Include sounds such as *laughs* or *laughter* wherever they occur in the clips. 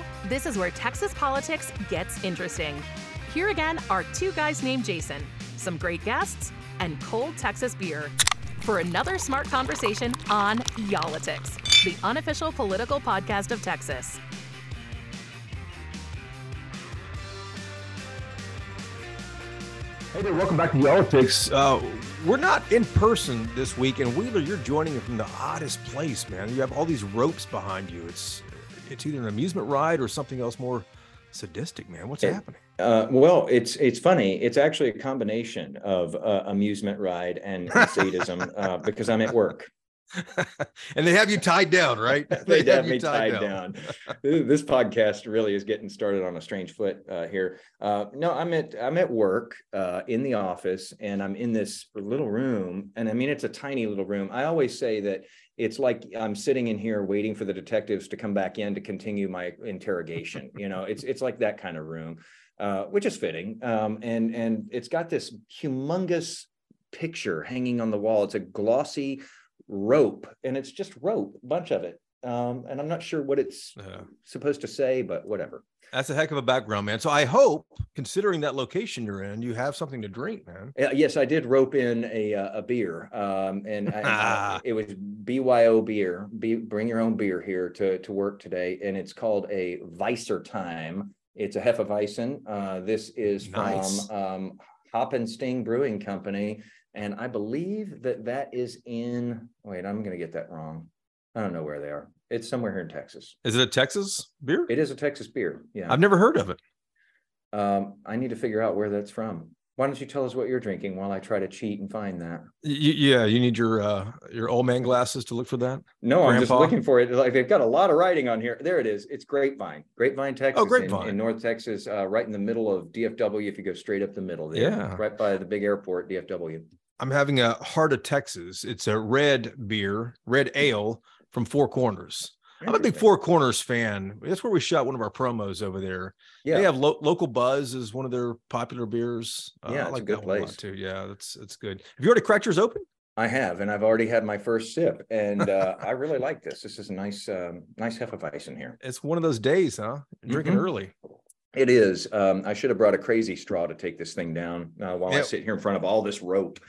now, this is where Texas politics gets interesting. Here again are two guys named Jason, some great guests, and cold Texas beer for another smart conversation on Y'all-itics, the unofficial political podcast of Texas. Hey there, welcome back to Y'all-itics. Uh, we're not in person this week, and Wheeler, you're joining us from the oddest place, man. You have all these ropes behind you. It's it's either an amusement ride or something else more sadistic, man. What's It- happening? Uh, well, it's it's funny. It's actually a combination of uh, amusement ride and, and *laughs* sadism uh, because I'm at work. *laughs* and they have you tied down, right? *laughs* They have me tied down. Th- this podcast really is getting started on a strange foot uh, here. Uh, no, I'm at I'm at work uh, in the office, and I'm in this little room. And I mean, it's a tiny little room. I always say that it's like I'm sitting in here waiting for the detectives to come back in to continue my interrogation. you know, it's it's like that kind of room, uh, which is fitting. Um, and and it's got this humongous picture hanging on the wall. It's a glossy rope, and it's just rope, bunch of it. Um, and I'm not sure what it's supposed to say, but whatever. That's a heck of a background, man. So I hope, considering that location you're in, you have something to drink, man. Uh, yes, I did rope in a uh, a beer, um, and I, I- *laughs* it was BYO beer. Be, bring your own beer here to to work today, and it's called a Weisser Time. It's a Hefeweizen. Uh, this is Nice. from um, Hop and Sting Brewing Company, and I believe that that is in. Wait, I'm going to get that wrong. I don't know where they are. It's somewhere here in Texas. Is it a Texas beer? It is a Texas beer. Yeah. I've never heard of it. Um, I need to figure out where that's from. Why don't you tell us what you're drinking while I try to cheat and find that? Yeah, you need your uh, your old man glasses to look for that. No, I'm just looking for it. Like they've got a lot of writing on here. There it is. It's Grapevine, Grapevine, Texas. in- Oh, Grapevine. in, North Texas, uh, right in the middle of DFW. If you go straight up the middle, there, Yeah. right by the big airport, DFW. I'm having a Heart of Texas. It's a red beer, red ale from Four Corners. I'm a big Four Corners fan. That's where we shot one of our promos over there. Yeah, They have lo- local buzz is one of their popular beers. Uh, Yeah, I like good that one place. too. Yeah, that's it's good. Have you already cracked yours open? I have, and I've already had my first sip, and uh, *laughs* I really like this. This is a nice, um, nice Hefeweizen here. It's one of those days, huh? Drinking Mhm. early. It is. Um, I should have brought a crazy straw to take this thing down uh, while I sit here in front of all this rope.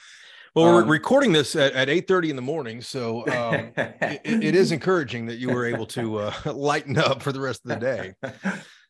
Well, we're Um, recording this at, at 8:30 in the morning, so um, *laughs* it, it is encouraging that you were able to uh, *laughs* lighten up for the rest of the day.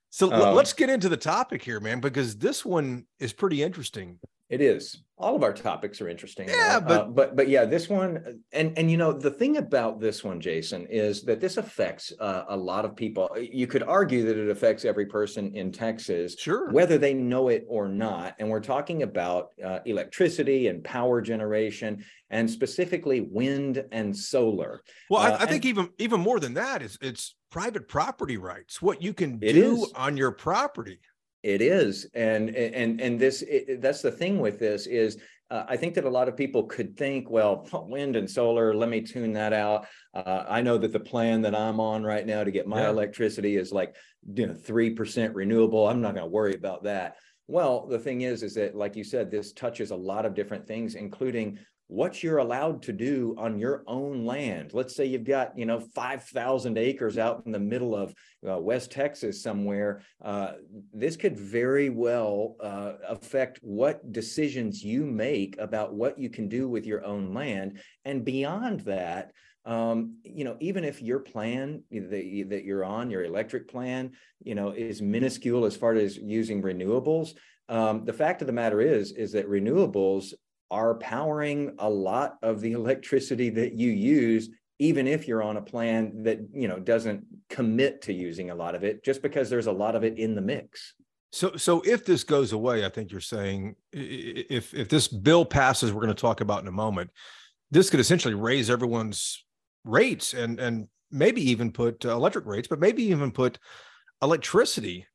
So Um, let's get into the topic here, man, because this one is pretty interesting. It is. All of our topics are interesting. Yeah, though. but- Uh, but but yeah, this one and and you know the thing about this one, Jason, is that this affects uh, a lot of people. You could argue that it affects every person in Texas, Sure. whether they know it or not. And we're talking about uh, electricity and power generation, and specifically wind and solar. Well, Uh, I, I think and- even even more than that is it's private property rights. What you can do on your property. It is, and and and this it, that's the thing with this is uh, I think that a lot of people could think, well, *laughs* wind and solar. Let me tune that out. Uh, I know that the plan that I'm on right now to get my Yeah. electricity is like you know three percent renewable. I'm not going to worry about that. Well, the thing is, is that like you said, this touches a lot of different things, including what you're allowed to do on your own land. Let's say you've got you know five thousand acres out in the middle of uh, West Texas somewhere. Uh, this could very well uh, affect what decisions you make about what you can do with your own land. And beyond that, um, you know, even if your plan that, that you're on, your electric plan, you know, is minuscule as far as using renewables, um, the fact of the matter is, is that renewables are powering a lot of the *laughs* electricity that you use even if you're on a plan that you know doesn't commit to using a lot of it just because there's a lot of it in the mix So so if this goes away, I think you're saying if if this bill passes, we're going to talk about in a moment, this could essentially raise everyone's rates and and maybe even put uh, electric rates, but maybe even put electricity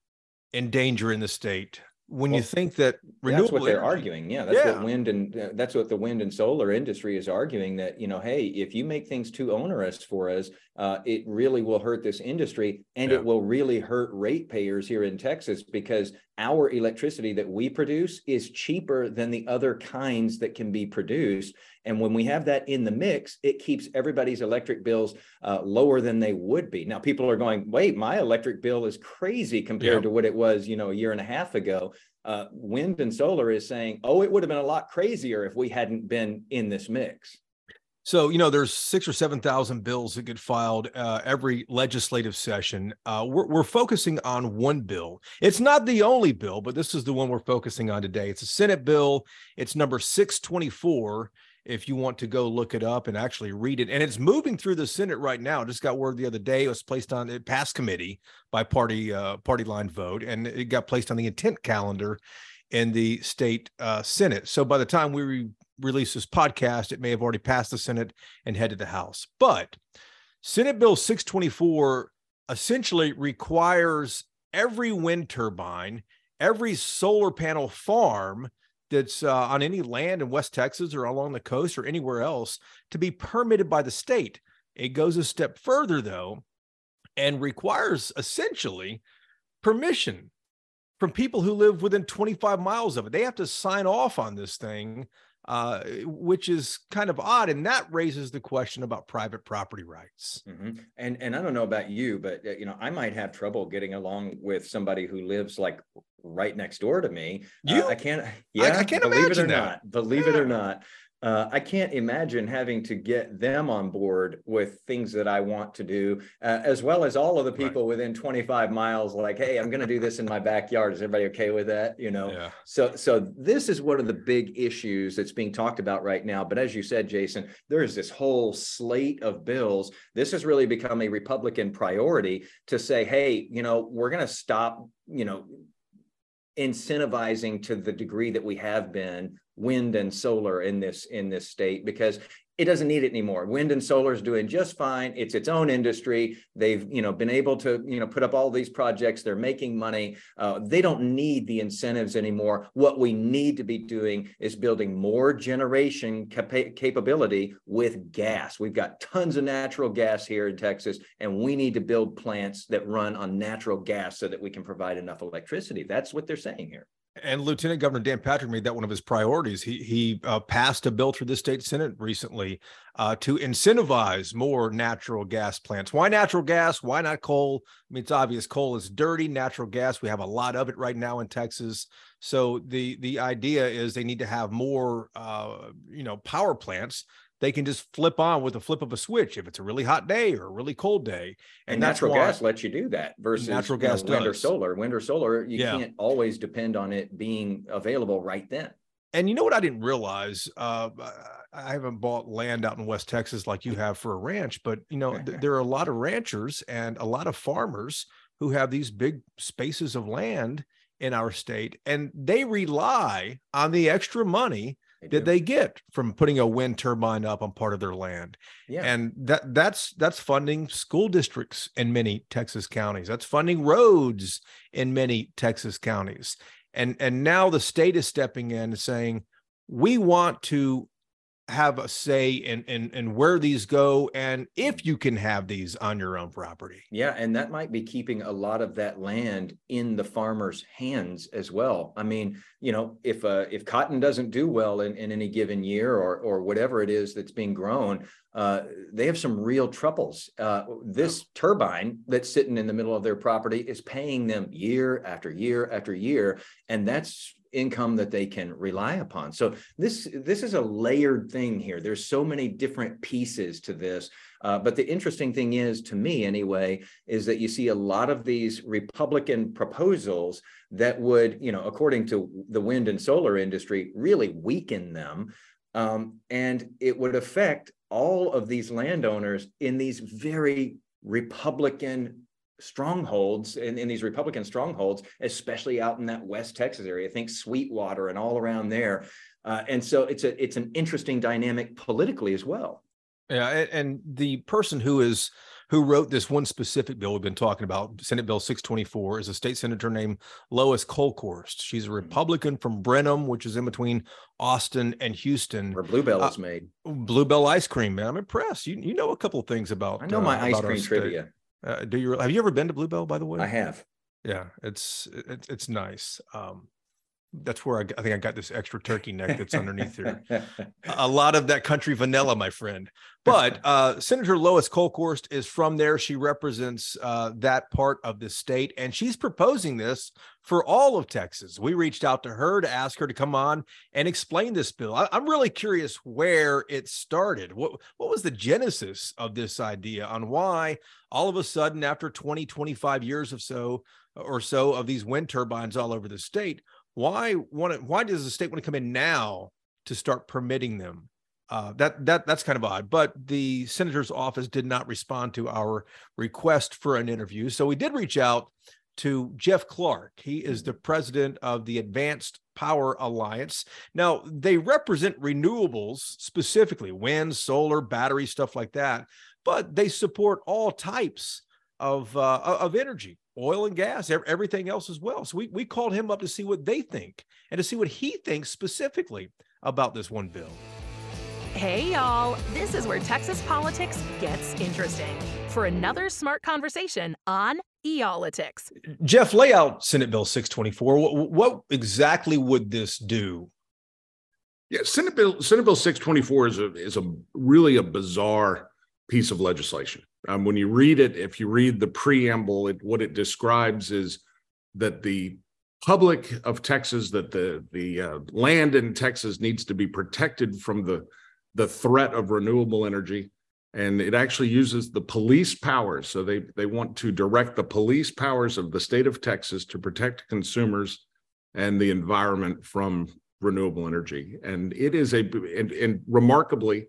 in danger in the state. When Well, you think that that's what they're energy- arguing. Yeah, that's Yeah. what wind and uh, that's what the wind and solar industry is arguing that, you know, hey, if you make things too onerous for us, uh, it really will hurt this industry and Yeah. it will really hurt ratepayers here in Texas because our electricity that we produce is cheaper than the other kinds that can be produced. And when we have that in the mix, it keeps everybody's electric bills uh, lower than they would be. Now, people are going, wait, my electric bill is crazy compared Yeah. to what it was, you know, a year and a half ago. Uh, wind and solar is saying, oh, it would have been a lot crazier if we hadn't been in this mix. So you know, there's six or seven thousand bills that get filed uh, every legislative session. Uh, we're, we're focusing on one bill. It's not the only bill, but this is the one we're focusing on today. It's a Senate bill. It's number 624. If you want to go look it up and actually read it, and it's moving through the Senate right now. Just got word the other day it was placed on it passed committee by party uh, party line vote, and it got placed on the intent calendar in the state uh, Senate. So by the time we re- release this podcast, it may have already passed the Senate and headed the House. But Senate Bill 624 essentially requires every wind turbine, every solar panel farm that's uh, on any land in West Texas or along the coast or anywhere else to be permitted by the state. It goes a step further, though, and requires essentially permission from people who live within 25 miles of it. They have to sign off on this thing, uh, which is kind of odd. And that raises the question about private property rights. Mhm. And and I don't know about you, but uh, you know, I might have trouble getting along with somebody who lives like right next door to me. Uh, You? I can't. Yeah, I can't believe it or that. not. Believe it or not. Uh, I can't imagine having to get them on board with things that I want to do, uh, as well as all of the Right. people within 25 miles. Like, hey, I'm going to do this in my backyard. Is everybody okay with that? You know. Yeah. So, so this is one of the big issues that's being talked about right now. But as you said, Jason, there is this whole slate of bills. This has really become a Republican priority to say, hey, you know, we're going to stop, you know, incentivizing to the degree that we have been wind and solar in this in this state because it doesn't need it anymore. Wind and solar is doing just fine. It's its own industry. They've, you know, been able to, you know, put up all these projects. They're making money. Uh, they don't need the incentives anymore. What we need to be doing is building more generation capa- capability with gas. We've got tons of natural gas here in Texas, and we need to build plants that run on natural gas so that we can provide enough electricity. That's what they're saying here. And Lieutenant Governor Dan Patrick made that one of his priorities. He he uh, passed a bill through the state senate recently uh, to incentivize more natural gas plants. Why natural gas? Why not coal? I mean, it's obvious coal is dirty. Natural gas, we have a lot of it right now in Texas. So the the idea is they need to have more, uh, you know, power plants. They can just flip on with a flip of a switch if it's a really hot day or a really cold day. And, that's natural gas lets you do that versus Natural you know, gas wind or solar. Wind or solar, you Yeah. can't always depend on it being available right then. And you know what I didn't realize? Uh, I haven't bought land out in West Texas like you have for a ranch, but you know th- *laughs* there are a lot of ranchers and a lot of farmers who have these big spaces of land in our state, and they rely on the extra money that they get from putting a wind turbine up on part of their land yeah. and that that's that's funding school districts in many Texas counties. That's funding roads in many Texas counties. And and now the state is stepping in and saying we want to have a say in in in where these go and if you can have these on your own property. Yeah, and that might be keeping a lot of that land in the farmer's hands as well. I mean, you know, if uh, if cotton doesn't do well in, in any given year or or whatever it is that's being grown, uh, they have some real troubles. Uh, this turbine that's sitting in the middle of their property is paying them year after year after year, and that's income that they can rely upon. So this this is a layered thing here. There's so many different pieces to this. Uh, but the interesting thing is, to me anyway, is that you see a lot of these Republican proposals that would, you know, according to the wind and solar industry, really weaken them. Um, and it would affect all of these landowners in these very Republican strongholds in, in these Republican strongholds, especially out in that West Texas area. Think Sweetwater and all around there. Uh, and so it's a it's an interesting dynamic politically as well. Yeah, and the person who is who wrote this one specific bill we've been talking about, Senate Bill 624, is a state senator named Lois Kolkhorst. She's a mm-hmm. Republican from Brenham, which is in between Austin and Houston. Where Bluebell uh, is made. Bluebell ice cream, man. I'm impressed. You you know a couple of things about. I know my uh, ice cream trivia. Uh, do you? Have you ever been to Bluebell, by the way? I have. Yeah, it's it's, it's nice. Um, that's where I, I, think I got this extra turkey neck that's underneath here. *laughs* a lot of that country vanilla, my friend. But *laughs* uh, Senator Lois Kolkhorst is from there. She represents uh, that part of the state, and she's proposing this for all of Texas. We reached out to her to ask her to come on and explain this bill. I, am really curious where it started. What what was the genesis of this idea on why all of a sudden, after 20, 25 years of so or so of these wind turbines all over the state, why want why does the state want to come in now to start permitting them? Uh, that that that's kind of odd. But the senator's office did not respond to our request for an interview, so we did reach out to Jeff Clark. He is the president of the Advanced Power Alliance. Now, they represent renewables, specifically wind, solar, battery, stuff like that, but they support all types of uh, of energy oil and gas, everything else as well. So we, we called him up to see what they think and to see what he thinks specifically about this one bill. Hey, y'all. This is where Texas politics gets interesting for another smart conversation on Y'all-itics. Jeff, lay out Senate Bill 624. What, what exactly would this do? Yeah, Senate Bill Senate Bill 624 is a is a really a bizarre piece of legislation. Um, when you read it, if you read the preamble, it, what it describes is that the public of Texas, that the the uh, land in Texas needs to be protected from the the threat of renewable energy, and it actually uses the police powers. So they they want to direct the police powers of the state of Texas to protect consumers and the environment from renewable energy. And it is a and, and remarkably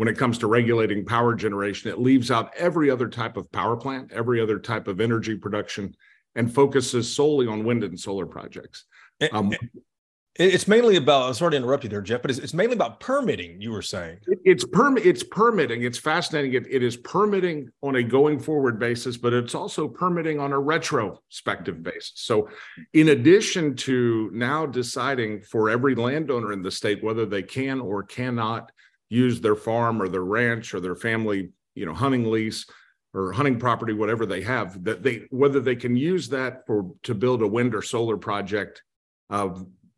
when it comes to regulating power generation. It leaves out every other type of power plant, every other type of energy production, and focuses solely on wind and solar projects. Um, it's mainly about. I'm sorry to interrupt you there, Jeff, but it's, it's mainly about permitting. You were saying it, it's perm. It's permitting. It's fascinating. It, it is permitting on a going forward basis, but it's also permitting on a retrospective basis. So, in addition to now deciding for every landowner in the state whether they can or cannot use their farm or their ranch or their family, you know, hunting lease or hunting property, whatever they have, that they whether they can use that for to build a wind or solar project, uh,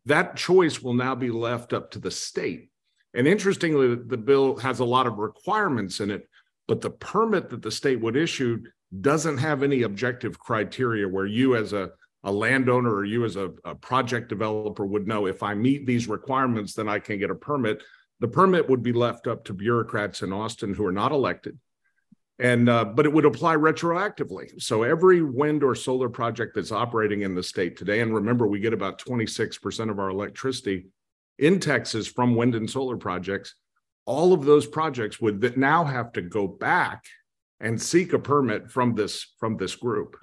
that choice will now be left up to the state. And interestingly, the bill has a lot of requirements in it, but the permit that the state would issue doesn't have any objective criteria where you as a a landowner or you as a, a project developer would know if I meet these requirements, then I can get a permit. The permit would be left up to bureaucrats in Austin who are not elected. And uh, but it would apply retroactively. So every wind or solar project that's operating in the state today, and remember, we get about 26% of our electricity in Texas from wind and solar projects. All of those projects would now have to go back and seek a permit from this from this group.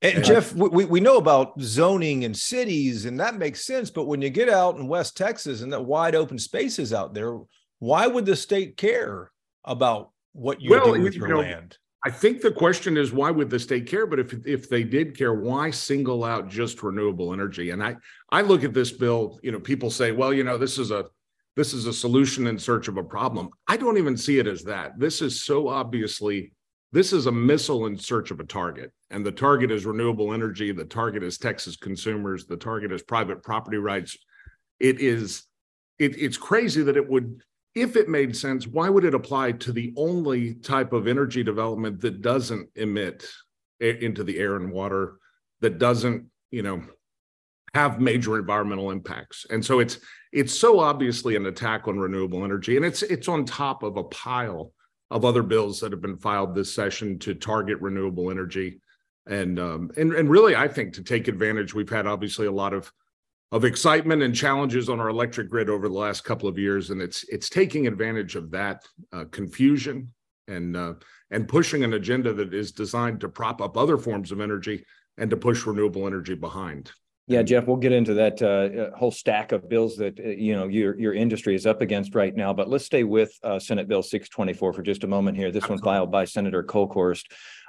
And, Jeff, we, we know about zoning and cities, and that makes sense. But when you get out in West Texas and that wide open spaces out there, why would the state care about what you well, do with your know, land? I think the question is why would the state care? But if if they did care, why single out just renewable energy? And I I look at this bill. You know, people say, well, you know, this is a this is a solution in search of a problem. I don't even see it as that. This is so obviously this is a missile in search of a target, and the target is renewable energy. The target is Texas consumers. The target is private property rights. It is, it, it's crazy that it would, if it made sense, why would it apply to the only type of energy development that doesn't emit into the air and water, that doesn't, you know, have major environmental impacts? And so it's it's so obviously an attack on renewable energy, and it's it's on top of a pile of other bills that have been filed this session to target renewable energy. And um, and and really, I think to take advantage, we've had obviously a lot of of excitement and challenges on our electric grid over the last couple of years, and it's it's taking advantage of that uh, confusion and uh, and pushing an agenda that is designed to prop up other forms of energy and to push renewable energy behind. Yeah, Jeff, we'll get into that uh, uh, whole stack of bills that uh, you know your your industry is up against right now. But let's stay with uh, Senate Bill 624 for just a moment here. This Absolutely. one filed by Senator Kolkhorst.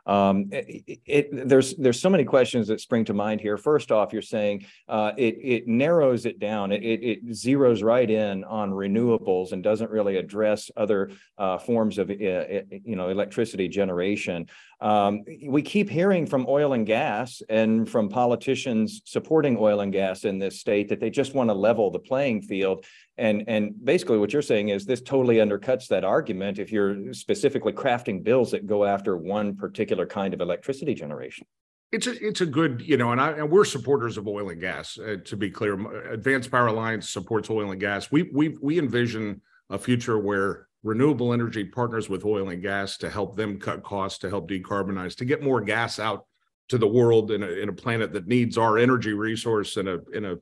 Um, it, it, there's there's so many questions that spring to mind here. First off, you're saying uh, it it narrows it down. It, it, zeroes right in on renewables and doesn't really address other uh, forms of uh, you know electricity generation. Um, we keep hearing from oil and gas and from politicians supporting oil and gas in this state that they just want to level the playing field. And, and basically, what you're saying is this totally undercuts that argument if you're specifically crafting bills that go after one particular kind of electricity generation. It's a it's a good you know, and I and we're supporters of oil and gas. Uh, to be clear, Advanced Power Alliance supports oil and gas. We we we envision a future where renewable energy partners with oil and gas to help them cut costs, to help decarbonize, to get more gas out to the world in a, in a planet that needs our energy resource in a in a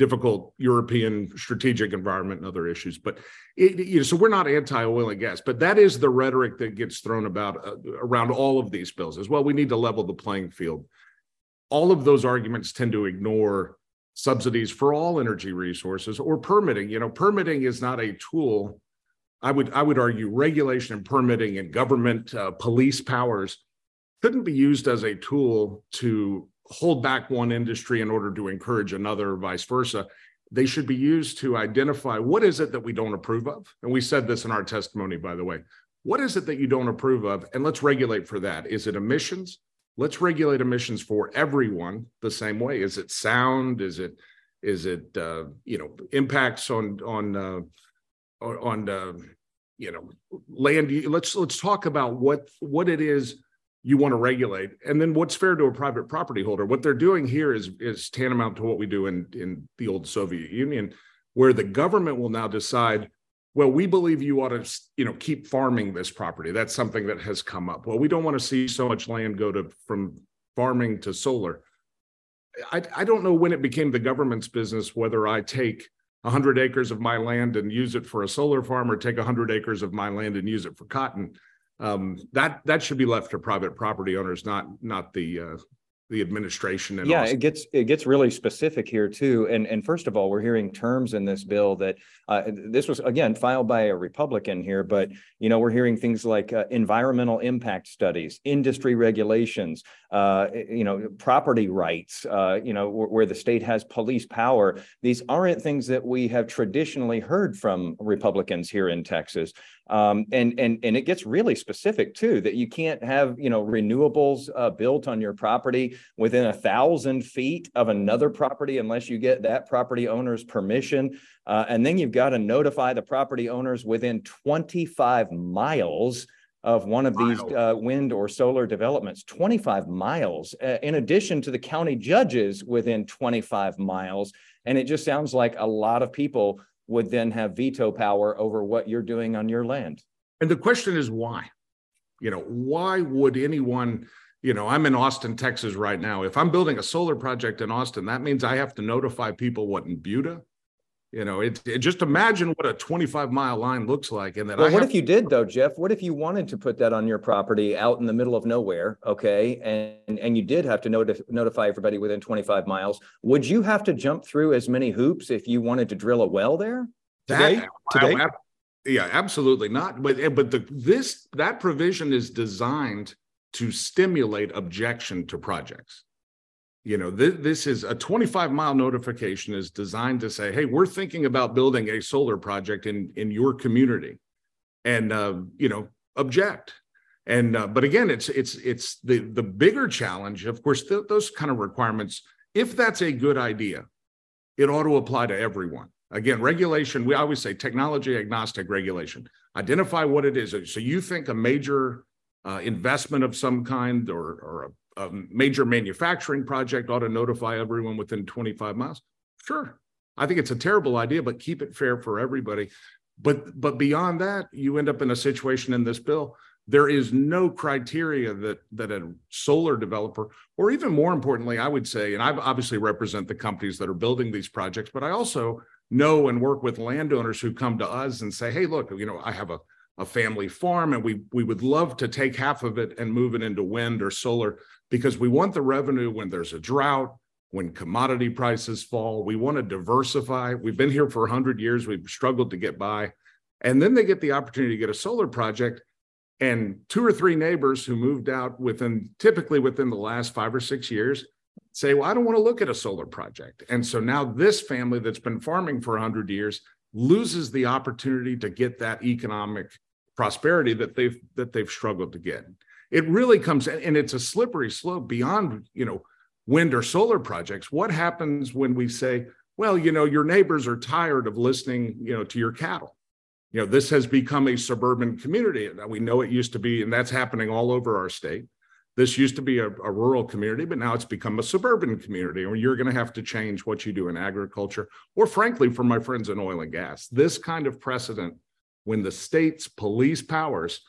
difficult European strategic environment and other issues. But it, you know, so we're not anti-oil and gas, but that is the rhetoric that gets thrown about uh, around all of these bills as well. We need to level the playing field. All of those arguments tend to ignore subsidies for all energy resources or permitting. You know, permitting is not a tool I would I would argue regulation and permitting and government uh, police powers couldn't be used as a tool to hold back one industry in order to encourage another, vice versa. They should be used to identify what is it that we don't approve of. And we said this in our testimony, by the way. What is it that you don't approve of? And let's regulate for that. Is it emissions? Let's regulate emissions for everyone the same way. Is it sound? Is it is it uh, you know impacts on on uh, on uh, you know land let's let's talk about what what it is you want to regulate. And then what's fair to a private property holder? What they're doing here is is tantamount to what we do in in the old soviet union where the government will now decide well we believe you ought to you know keep farming this property. That's something that has come up. Well we don't want to see so much land go to from farming to solar. I, I don't know when it became the government's business whether i take 100 acres of my land and use it for a solar farm or take 100 acres of my land and use it for cotton um, that that should be left to private property owners not not the uh, the administration and yeah it gets it gets really specific here too and and first of all we're hearing terms in this bill that uh, this was again filed by a republican here but you know we're hearing things like uh, environmental impact studies industry regulations uh, you know property rights uh, you know where, where the state has police power. These aren't things that we have traditionally heard from republicans here in texas. Um, and and and it gets really specific too that you can't have you know renewables uh, built on your property within a thousand feet of another property unless you get that property owner's permission. Uh, and then you've got to notify the property owners within 25 miles of one of these uh, wind or solar developments 25 miles uh, in addition to the county judges within 25 miles and it just sounds like a lot of people would then have veto power over what you're doing on your land. And the question is why? You know, why would anyone, you know, I'm in Austin, Texas right now. If I'm building a solar project in Austin, that means I have to notify people what in Buda, you know, it, it, just imagine what a 25 mile line looks like. And then well, I what if you did though, Jeff? What if you wanted to put that on your property out in the middle of nowhere? Okay. And and you did have to notif- notify everybody within 25 miles. Would you have to jump through as many hoops if you wanted to drill a well there? Today? That, today? Wow, yeah, absolutely not. But eh, but the this that provision is designed to stimulate objection to projects. You know this, is a 25 mile notification is designed to say hey we're thinking about building a solar project in in your community. And uh, you know object. And uh, but again it's it's it's the the bigger challenge of course th- those kind of requirements if that's a good idea it ought to apply to everyone. Again regulation we always say technology agnostic regulation. Identify what it is. So you think a major uh, investment of some kind or, or a a major manufacturing project ought to notify everyone within 25 miles. Sure. I think it's a terrible idea, but keep it fair for everybody. But but beyond that, you end up in a situation in this bill. There is no criteria that that a solar developer, or even more importantly, I would say, and I obviously represent the companies that are building these projects, but I also know and work with landowners who come to us and say, "Hey, look, you know, I have a a family farm and we we would love to take half of it and move it into wind or solar because we want the revenue when there's a drought when commodity prices fall. We want to diversify. We've been here for 100 years. We've struggled to get by. And then they get the opportunity to get a solar project. And two or three neighbors who moved out within typically within the last five or six years say, Well, I don't want to look at a solar project. And so now this family that's been farming for 100 years loses the opportunity to get that economic prosperity that they've that they've struggled to get. It really comes and it's a slippery slope beyond, you know, wind or solar projects. What happens when we say, well, you know, your neighbors are tired of listening, you know, to your cattle? You know, this has become a suburban community. That we know it used to be, and that's happening all over our state. This used to be a, a rural community, but now it's become a suburban community, or you're going to have to change what you do in agriculture, or frankly, for my friends in oil and gas. This kind of precedent, when the state's police powers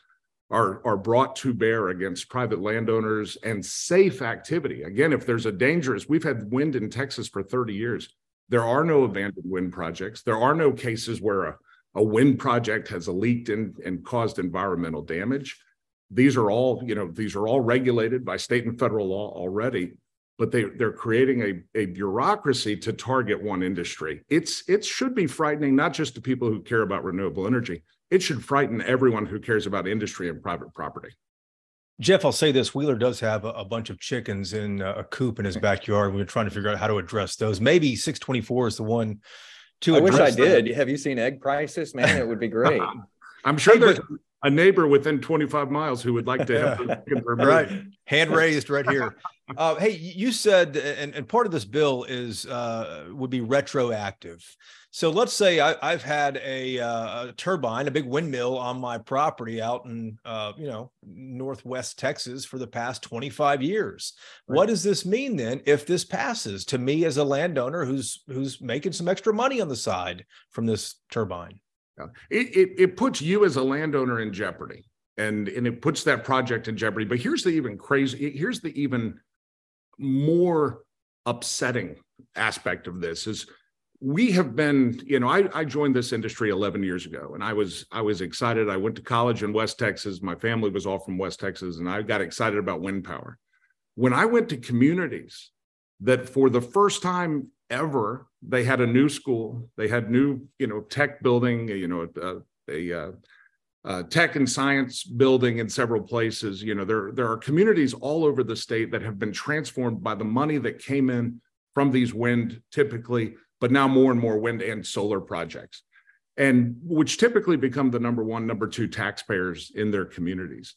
are, are brought to bear against private landowners and safe activity. Again, if there's a dangerous, we've had wind in Texas for 30 years. There are no abandoned wind projects. There are no cases where a, a wind project has leaked in, and caused environmental damage. These are all, you know, these are all regulated by state and federal law already, but they, they're creating a, a bureaucracy to target one industry. It's it should be frightening, not just to people who care about renewable energy, it should frighten everyone who cares about industry and private property. Jeff, I'll say this: Wheeler does have a, a bunch of chickens in uh, a coop in his backyard. We're trying to figure out how to address those. Maybe 624 is the one to. I wish I them. did. Have you seen egg prices, man? It would be *laughs* great. I'm sure there's a neighbor within 25 miles who would like to have *laughs* right hand *laughs* raised right here. Uh, hey, you said, and, and part of this bill is uh, would be retroactive. So let's say I, have had a, uh, a, turbine, a big windmill on my property out in, uh, you know, Northwest Texas for the past 25 years. Right. What does this mean then if this passes to me as a landowner who's who's making some extra money on the side from this turbine? It, it, it puts you as a landowner in jeopardy and, and it puts that project in jeopardy. But here's the even crazy, here's the even more upsetting aspect of this is we have been you know I, I joined this industry 11 years ago and i was i was excited. I went to college in west texas. My family was all from west texas and i got excited about wind power. When i went to communities that for the first time ever they had a new school they had new you know tech building you know a, a, a, tech and science building in several places you know there there are communities all over the state that have been transformed by the money that came in from these wind typically but now more and more wind and solar projects, and which typically become the number one, number two taxpayers in their communities.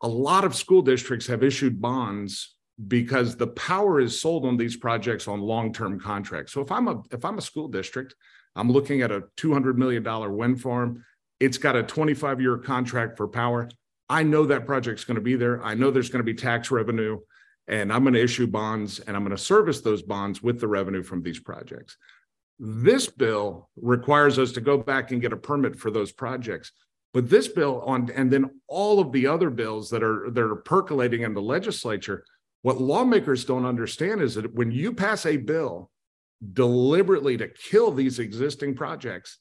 A lot of school districts have issued bonds because the power is sold on these projects on long-term contracts. So if I'm a if I'm a school district, I'm looking at a 200 million dollar wind farm. It's got a 25 year contract for power. I know that project's going to be there. I know there's going to be tax revenue and I'm going to issue bonds and I'm going to service those bonds with the revenue from these projects. This bill requires us to go back and get a permit for those projects. But this bill on and then all of the other bills that are that are percolating in the legislature, what lawmakers don't understand is that when you pass a bill deliberately to kill these existing projects,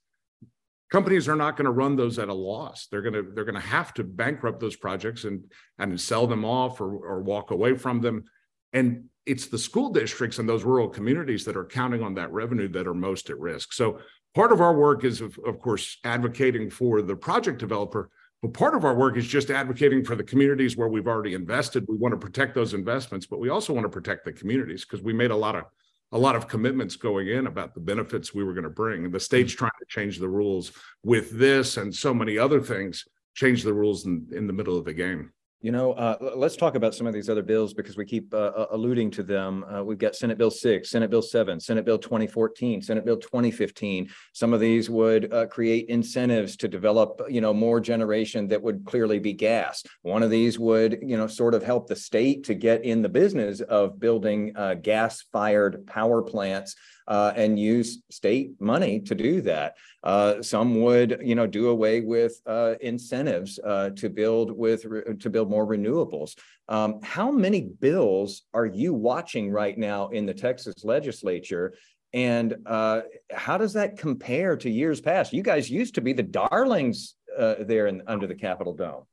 companies are not going to run those at a loss. They're going to they're going to have to bankrupt those projects and and sell them off or, or walk away from them. And it's the school districts and those rural communities that are counting on that revenue that are most at risk. So part of our work is of, of course advocating for the project developer, but part of our work is just advocating for the communities where we've already invested. We want to protect those investments, but we also want to protect the communities because we made a lot of a lot of commitments going in about the benefits we were going to bring. And the state's mm-hmm. trying to change the rules with this and so many other things, change the rules in, in the middle of the game. You know, uh, let's talk about some of these other bills because we keep uh, uh, alluding to them. Uh, we've got Senate Bill 6, Senate Bill 7, Senate Bill 2014, Senate Bill 2015. Some of these would uh, create incentives to develop, you know, more generation that would clearly be gas. One of these would, you know, sort of help the state to get in the business of building uh, gas-fired power plants uh, and use state money to do that. Uh, some would, you know, do away with uh, incentives uh, to build with to build more renewables. Um, how many bills are you watching right now in the Texas legislature? And uh, how does that compare to years past? You guys used to be the darlings uh, there in, under the Capitol Dome.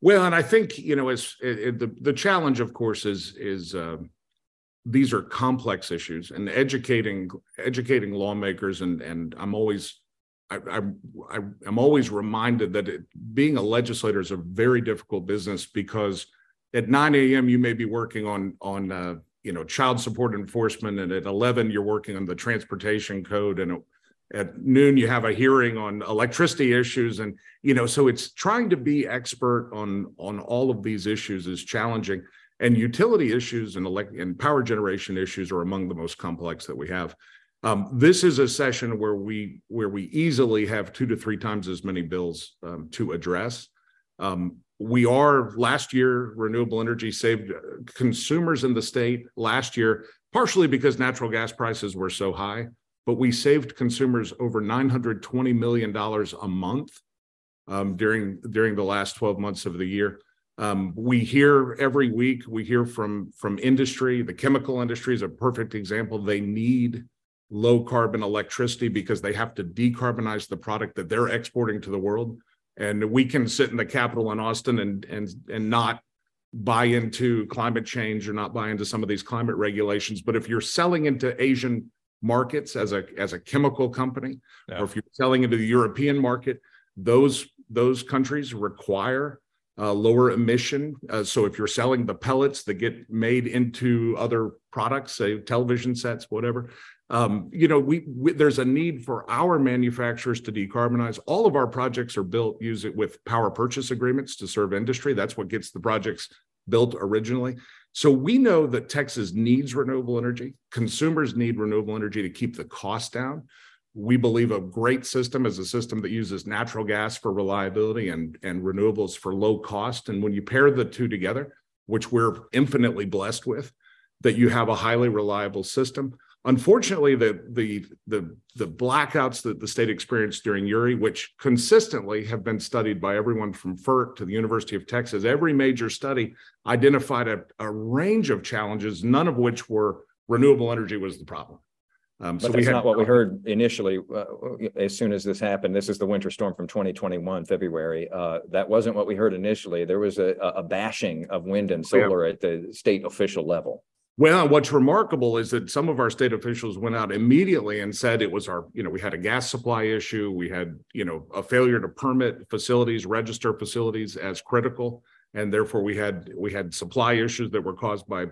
Well, and I think you know, as the the challenge, of course, is is um, these are complex issues and educating educating lawmakers and and I'm always I, I, I am always reminded that it, being a legislator is a very difficult business because at 9 a.m. you may be working on on uh, you know child support enforcement, and at 11 you're working on the transportation code, and at noon you have a hearing on electricity issues, and you know so it's trying to be expert on on all of these issues is challenging, and utility issues and elect and power generation issues are among the most complex that we have. Um, this is a session where we where we easily have two to three times as many bills um, to address. Um, we are last year renewable energy saved uh, consumers in the state last year partially because natural gas prices were so high but we saved consumers over 920 million dollars a month um, during during the last 12 months of the year um, we hear every week we hear from from industry the chemical industry is a perfect example they need low carbon electricity because they have to decarbonize the product that they're exporting to the world. And we can sit in the Capitol in Austin and and and not buy into climate change or not buy into some of these climate regulations. But if you're selling into Asian markets as a as a chemical company, yeah. or if you're selling into the European market, those those countries require uh, lower emission. Uh, so if you're selling the pellets that get made into other products, say television sets, whatever, um, you know, we, we, there's a need for our manufacturers to decarbonize. All of our projects are built use it with power purchase agreements to serve industry. That's what gets the projects built originally. So we know that Texas needs renewable energy. Consumers need renewable energy to keep the cost down. We believe a great system is a system that uses natural gas for reliability and, and renewables for low cost. And when you pair the two together, which we're infinitely blessed with, that you have a highly reliable system. Unfortunately, the the the the blackouts that the state experienced during Uri, which consistently have been studied by everyone from FERC to the University of Texas, every major study identified a, a range of challenges, none of which were renewable energy was the problem. Um, but so that's had, not what we heard initially. Uh, as soon as this happened, this is the winter storm from 2021, February. Uh, that wasn't what we heard initially. There was a, a bashing of wind and solar at the state official level. Well, what's remarkable is that some of our state officials went out immediately and said it was our, you know, we had a gas supply issue, we had, you know, a failure to permit facilities, register facilities as critical, and therefore we had we had supply issues that were caused by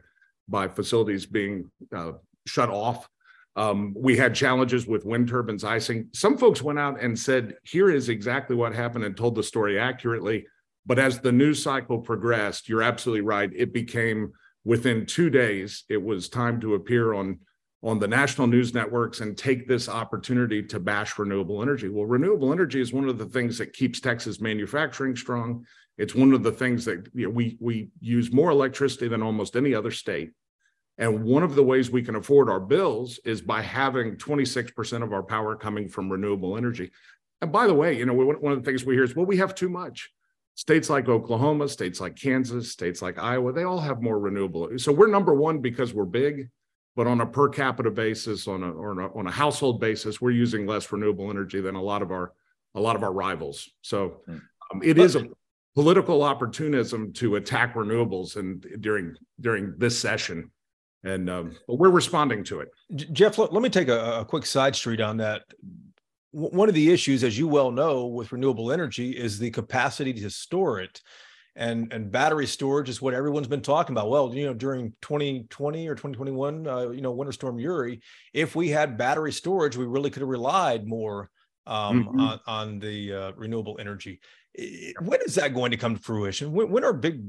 by facilities being uh, shut off. Um, we had challenges with wind turbines icing. Some folks went out and said, "Here is exactly what happened," and told the story accurately. But as the news cycle progressed, you're absolutely right. It became within two days, it was time to appear on on the national news networks and take this opportunity to bash renewable energy. Well, renewable energy is one of the things that keeps Texas manufacturing strong. It's one of the things that you know, we we use more electricity than almost any other state. And one of the ways we can afford our bills is by having 26% of our power coming from renewable energy. And by the way, you know, one of the things we hear is, well, we have too much. States like Oklahoma, states like Kansas, states like Iowa, they all have more renewable. So we're number one because we're big, but on a per capita basis, on a, or a, on a household basis, we're using less renewable energy than a lot of our a lot of our rivals. So hmm. um, it is a political opportunism to attack renewables and during during this session and um, but we're responding to it. Jeff, let, let me take a, a, quick side street on that one of the issues, as you well know, with renewable energy is the capacity to store it. And, and battery storage is what everyone's been talking about. Well, you know, during 2020 or 2021, uh, you know, Winter Storm Uri, if we had battery storage, we really could have relied more um, mm-hmm. on, on the uh, renewable energy. When is that going to come to fruition? When, when are big,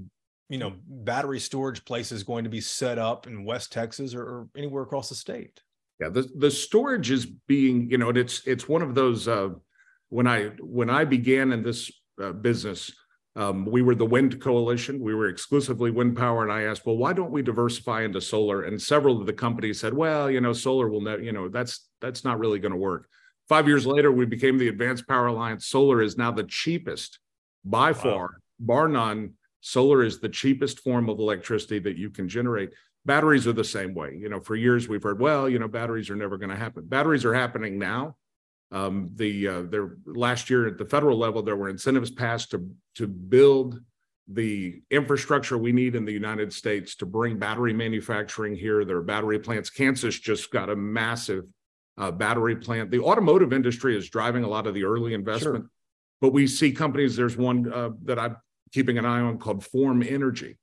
you know, battery storage places going to be set up in West Texas or, or anywhere across the state? Yeah, the the storage is being, you know, it's it's one of those. Uh, when I when I began in this uh, business, um, we were the wind coalition. We were exclusively wind power, and I asked, well, why don't we diversify into solar? And several of the companies said, well, you know, solar will never, you know, that's that's not really going to work. Five years later, we became the Advanced Power Alliance. Solar is now the cheapest by wow. far, bar none. Solar is the cheapest form of electricity that you can generate batteries are the same way. You know, for years we've heard, well, you know, batteries are never going to happen. Batteries are happening now. Um, the uh, there last year at the federal level, there were incentives passed to to build the infrastructure we need in the United States to bring battery manufacturing here. There are battery plants. Kansas just got a massive uh, battery plant. The automotive industry is driving a lot of the early investment, sure. but we see companies. There's one uh, that I'm keeping an eye on called Form Energy.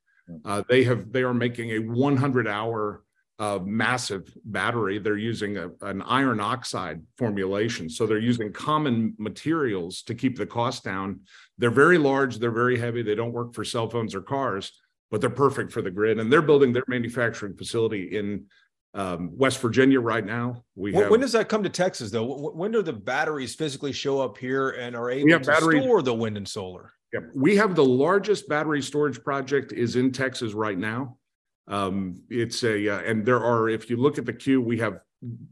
Uh, they have they are making a 100 hour uh, massive battery. They're using a, an iron oxide formulation. So they're using common materials to keep the cost down. They're very large, they're very heavy, they don't work for cell phones or cars, but they're perfect for the grid. And they're building their manufacturing facility in um, West Virginia right now. We have, when does that come to Texas though? When do the batteries physically show up here and are able to battery, store the wind and solar? Yeah, we have the largest battery storage project is in Texas right now. Um, it's a, uh, and there are, if you look at the queue, we have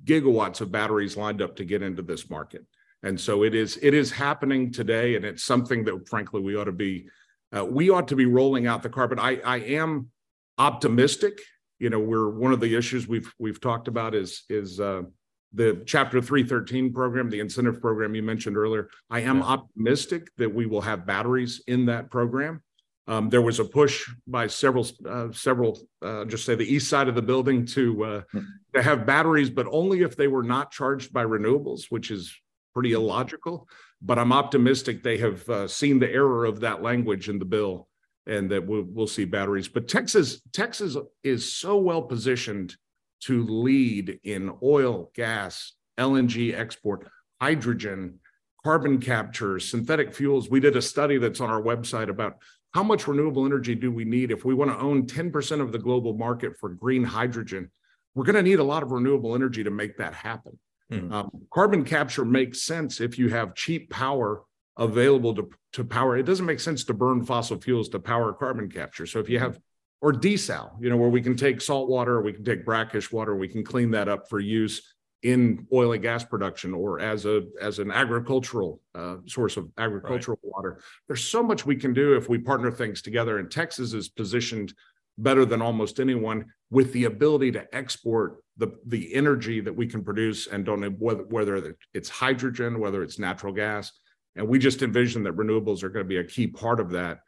gigawatts of batteries lined up to get into this market. And so it is, it is happening today. And it's something that frankly, we ought to be, uh, we ought to be rolling out the carpet. I, I am optimistic. You know, we're, one of the issues we've, we've talked about is, is, uh, the chapter 313 program the incentive program you mentioned earlier i am yeah. optimistic that we will have batteries in that program um, there was a push by several, uh, several, uh, just say the east side of the building to uh, hmm. to have batteries, but only if they were not charged by renewables, which is pretty illogical. But I'm optimistic they have uh, seen the error of that language in the bill, and that we'll, we'll see batteries. But Texas, Texas is so well positioned to lead in oil, gas, LNG export, hydrogen, carbon capture, synthetic fuels. We did a study that's on our website about how much renewable energy do we need if we want to own 10% of the global market for green hydrogen? We're going to need a lot of renewable energy to make that happen. Mm-hmm. Um, carbon capture makes sense if you have cheap power available to, to power. It doesn't make sense to burn fossil fuels to power carbon capture. So if you have, or desal, you know, where we can take salt water, we can take brackish water, we can clean that up for use in oil and gas production or as a as an agricultural uh, source of agricultural right. water. There's so much we can do if we partner things together. And Texas is positioned better than almost anyone with the ability to export the the energy that we can produce and don't know whether whether it's hydrogen, whether it's natural gas. And we just envision that renewables are going to be a key part of that.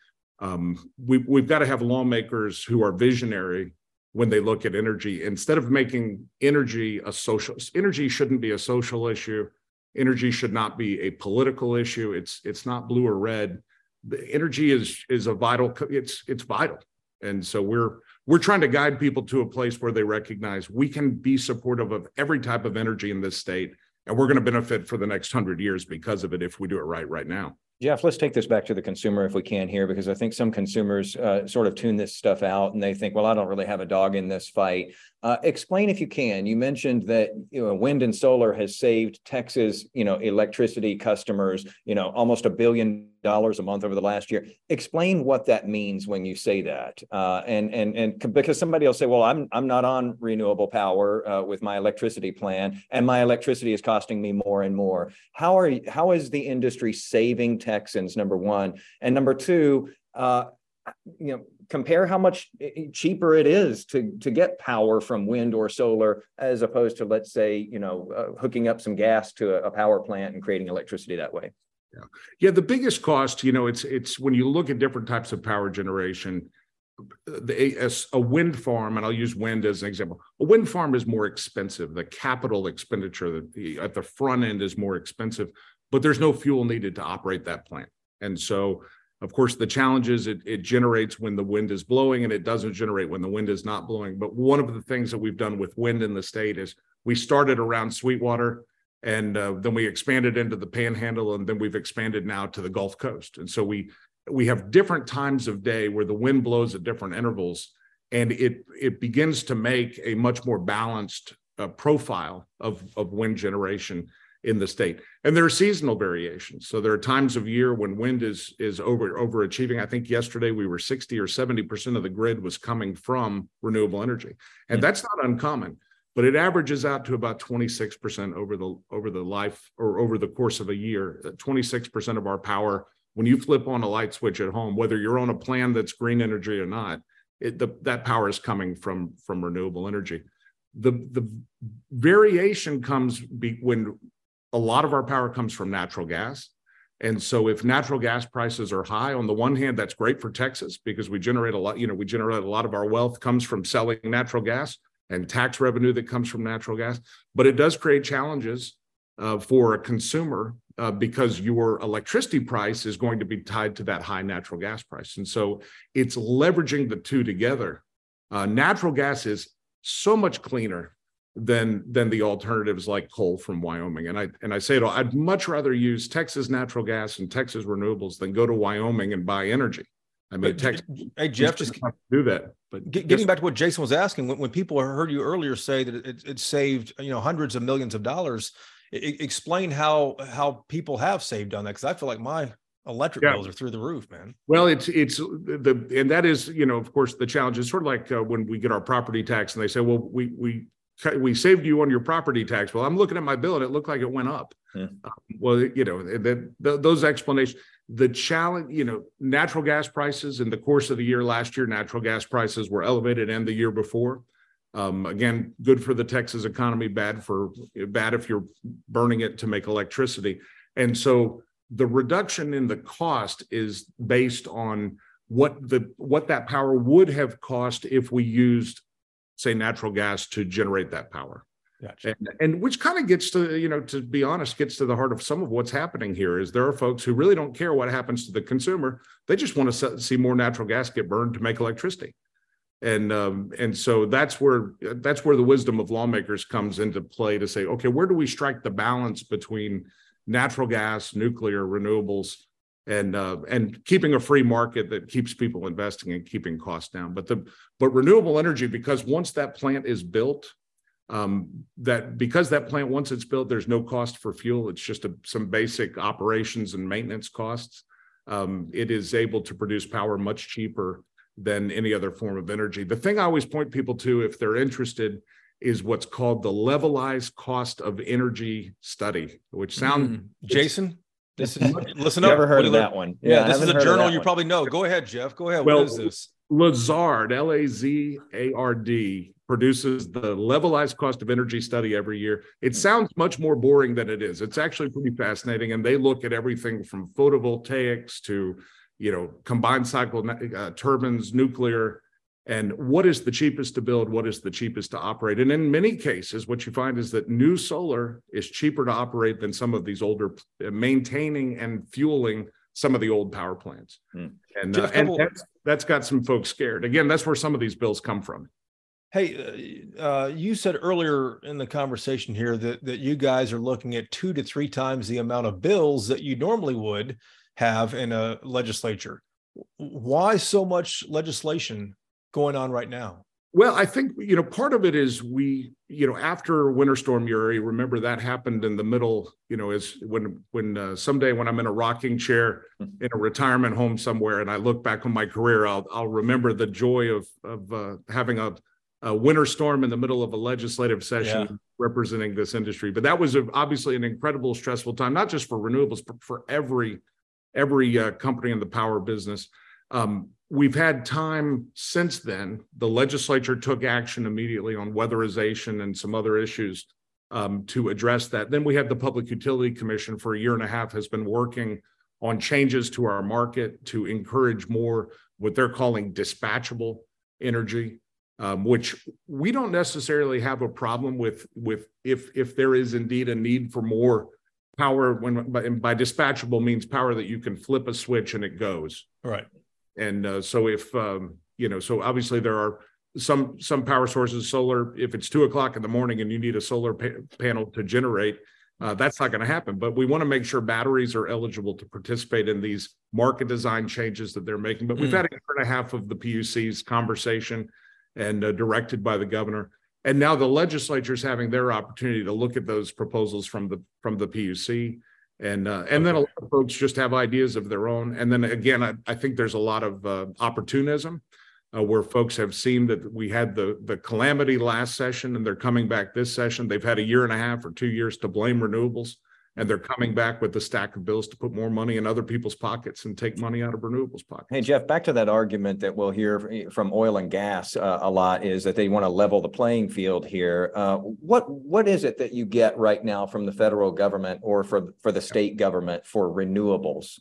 Um, we, we've got to have lawmakers who are visionary when they look at energy. Instead of making energy a social energy shouldn't be a social issue. Energy should not be a political issue. It's it's not blue or red. The energy is is a vital it's it's vital. And so we're we're trying to guide people to a place where they recognize we can be supportive of every type of energy in this state and we're going to benefit for the next 100 years because of it if we do it right right now Jeff, let's take this back to the consumer if we can here, because I think some consumers uh, sort of tune this stuff out and they think, well, I don't really have a dog in this fight. Uh, explain if you can. You mentioned that you know wind and solar has saved Texas, you know, electricity customers, you know, almost a billion dollars a month over the last year. Explain what that means when you say that, uh, and and and because somebody will say, well, I'm I'm not on renewable power uh, with my electricity plan, and my electricity is costing me more and more. How are how is the industry saving Texans? Number one, and number two. Uh, you know compare how much cheaper it is to to get power from wind or solar as opposed to let's say you know uh, hooking up some gas to a, a, power plant and creating electricity that way. Yeah. Yeah the biggest cost you know it's it's when you look at different types of power generation the, a, a wind farm and i'll use wind as an example a wind farm is more expensive. The capital expenditure at the front end is more expensive but there's no fuel needed to operate that plant. And so of course, the challenges it, it generates when the wind is blowing and it doesn't generate when the wind is not blowing. But one of the things that we've done with wind in the state is we started around Sweetwater and uh, then we expanded into the panhandle and then we've expanded now to the Gulf Coast. And so we we have different times of day where the wind blows at different intervals and it it begins to make a much more balanced uh, profile of, of wind generation in the state. And there are seasonal variations. So there are times of year when wind is is over overachieving. I think yesterday we were 60 or 70% of the grid was coming from renewable energy. And yeah. that's not uncommon, but it averages out to about 26% over the over the life or over the course of a year. 26% of our power when you flip on a light switch at home, whether you're on a plan that's green energy or not, it, the, that power is coming from from renewable energy. The the variation comes be, when a lot of our power comes from natural gas. And so if natural gas prices are high, on the one hand, that's great for Texas because we generate a lot, you know, we generate a lot of our wealth comes from selling natural gas and tax revenue that comes from natural gas. But it does create challenges uh, for a consumer uh, because your electricity price is going to be tied to that high natural gas price. And so it's leveraging the two together. Uh, natural gas is so much cleaner than than the alternatives like coal from Wyoming. And I and I say it all, I'd much rather use Texas natural gas and Texas renewables than go to Wyoming and buy energy. I mean, Texas, hey Jeff, just do that. But getting just, back to what Jason was asking, when, when people heard you earlier say that it, it saved you know hundreds of millions of dollars, it, explain how how people have saved on that because I feel like my electric yeah. bills are through the roof, man. Well, it's it's the and that is you know of course the challenge is sort of like uh, when we get our property tax and they say, well, we we we saved you on your property tax. Well, I'm looking at my bill and it looked like it went up. Yeah. Um, well, you know, those explanations, the challenge, you know, natural gas prices in the course of the year last year, natural gas prices were elevated and the year before. Um, again, good for the Texas economy, bad for bad if you're burning it to make electricity. And so the reduction in the cost is based on what the what that power would have cost if we used say natural gas to generate that power. Gotcha. And, and which kind of gets to, you know, to be honest, gets to the heart of some of what's happening here is there are folks who really don't care what happens to the consumer. They just want to see more natural gas get burned to make electricity. And um, and so that's where that's where the wisdom of lawmakers comes into play to say, okay, where do we strike the balance between natural gas, nuclear, renewables, and uh, and keeping a free market that keeps people investing and keeping costs down. But the but renewable energy, because once that plant is built, um, that because that plant once it's built, there's no cost for fuel. It's just a, some basic operations and maintenance costs. Um, it is able to produce power much cheaper than any other form of energy. The thing I always point people to, if they're interested, is what's called the levelized cost of energy study, which sound mm. Jason. This is *laughs* listen up. Never heard of that one. Yeah, yeah this is a journal you probably know. Go ahead, Jeff. Go ahead. Well, what is this? Lazard, L A Z A R D, produces the levelized cost of energy study every year. It sounds much more boring than it is. It's actually pretty fascinating, and they look at everything from photovoltaics to, you know, combined cycle uh, turbines, nuclear, and what is the cheapest to build? What is the cheapest to operate? And in many cases what you find is that new solar is cheaper to operate than some of these older uh, maintaining and fueling some of the old power plants. Hmm. and, uh, and that's, that's got some folks scared. Again that's where some of these bills come from. Hey uh, uh, you said earlier in the conversation here that, that you guys are looking at two to three times the amount of bills that you normally would have in a legislature. Why so much legislation going on right now? Well, I think you know part of it is we you know after Winter Storm Uri, remember that happened in the middle. You know, is when when uh, someday when I'm in a rocking chair hmm. in a retirement home somewhere, and I look back on my career, I'll I'll remember the joy of of uh, having a, a winter storm in the middle of a legislative session yeah. representing this industry. But that was a, obviously an incredible stressful time, not just for renewables, but for every every uh, company in the power business. Um, we've had time since then. The legislature took action immediately on weatherization and some other issues um, to address that. Then we had the Public Utility Commission for a year and a half has been working on changes to our market to encourage more what they're calling dispatchable energy, um, which we don't necessarily have a problem with. With if if there is indeed a need for more power, when by, by dispatchable means power that you can flip a switch and it goes. Right. And uh, so if um, you know, so obviously there are some some power sources, solar. If it's two o'clock in the morning and you need a solar pa- panel to generate, uh, that's not going to happen. But we want to make sure batteries are eligible to participate in these market design changes that they're making. But we've mm. had a year and a half of the PUC's conversation and uh, directed by the governor. And now the legislature is having their opportunity to look at those proposals from the from the PUC and uh, and then a lot of folks just have ideas of their own. And then again i, I think there's a lot of uh, opportunism uh, where folks have seen that we had the the calamity last session and they're coming back this session. They've had a year and a half or two years to blame renewables and they're coming back with a stack of bills to put more money in other people's pockets and take money out of renewables pockets. Hey, Jeff, back to that argument that we'll hear from oil and gas uh, a lot is that they want to level the playing field here. Uh, what what is it that you get right now from the federal government or for for the state government for renewables?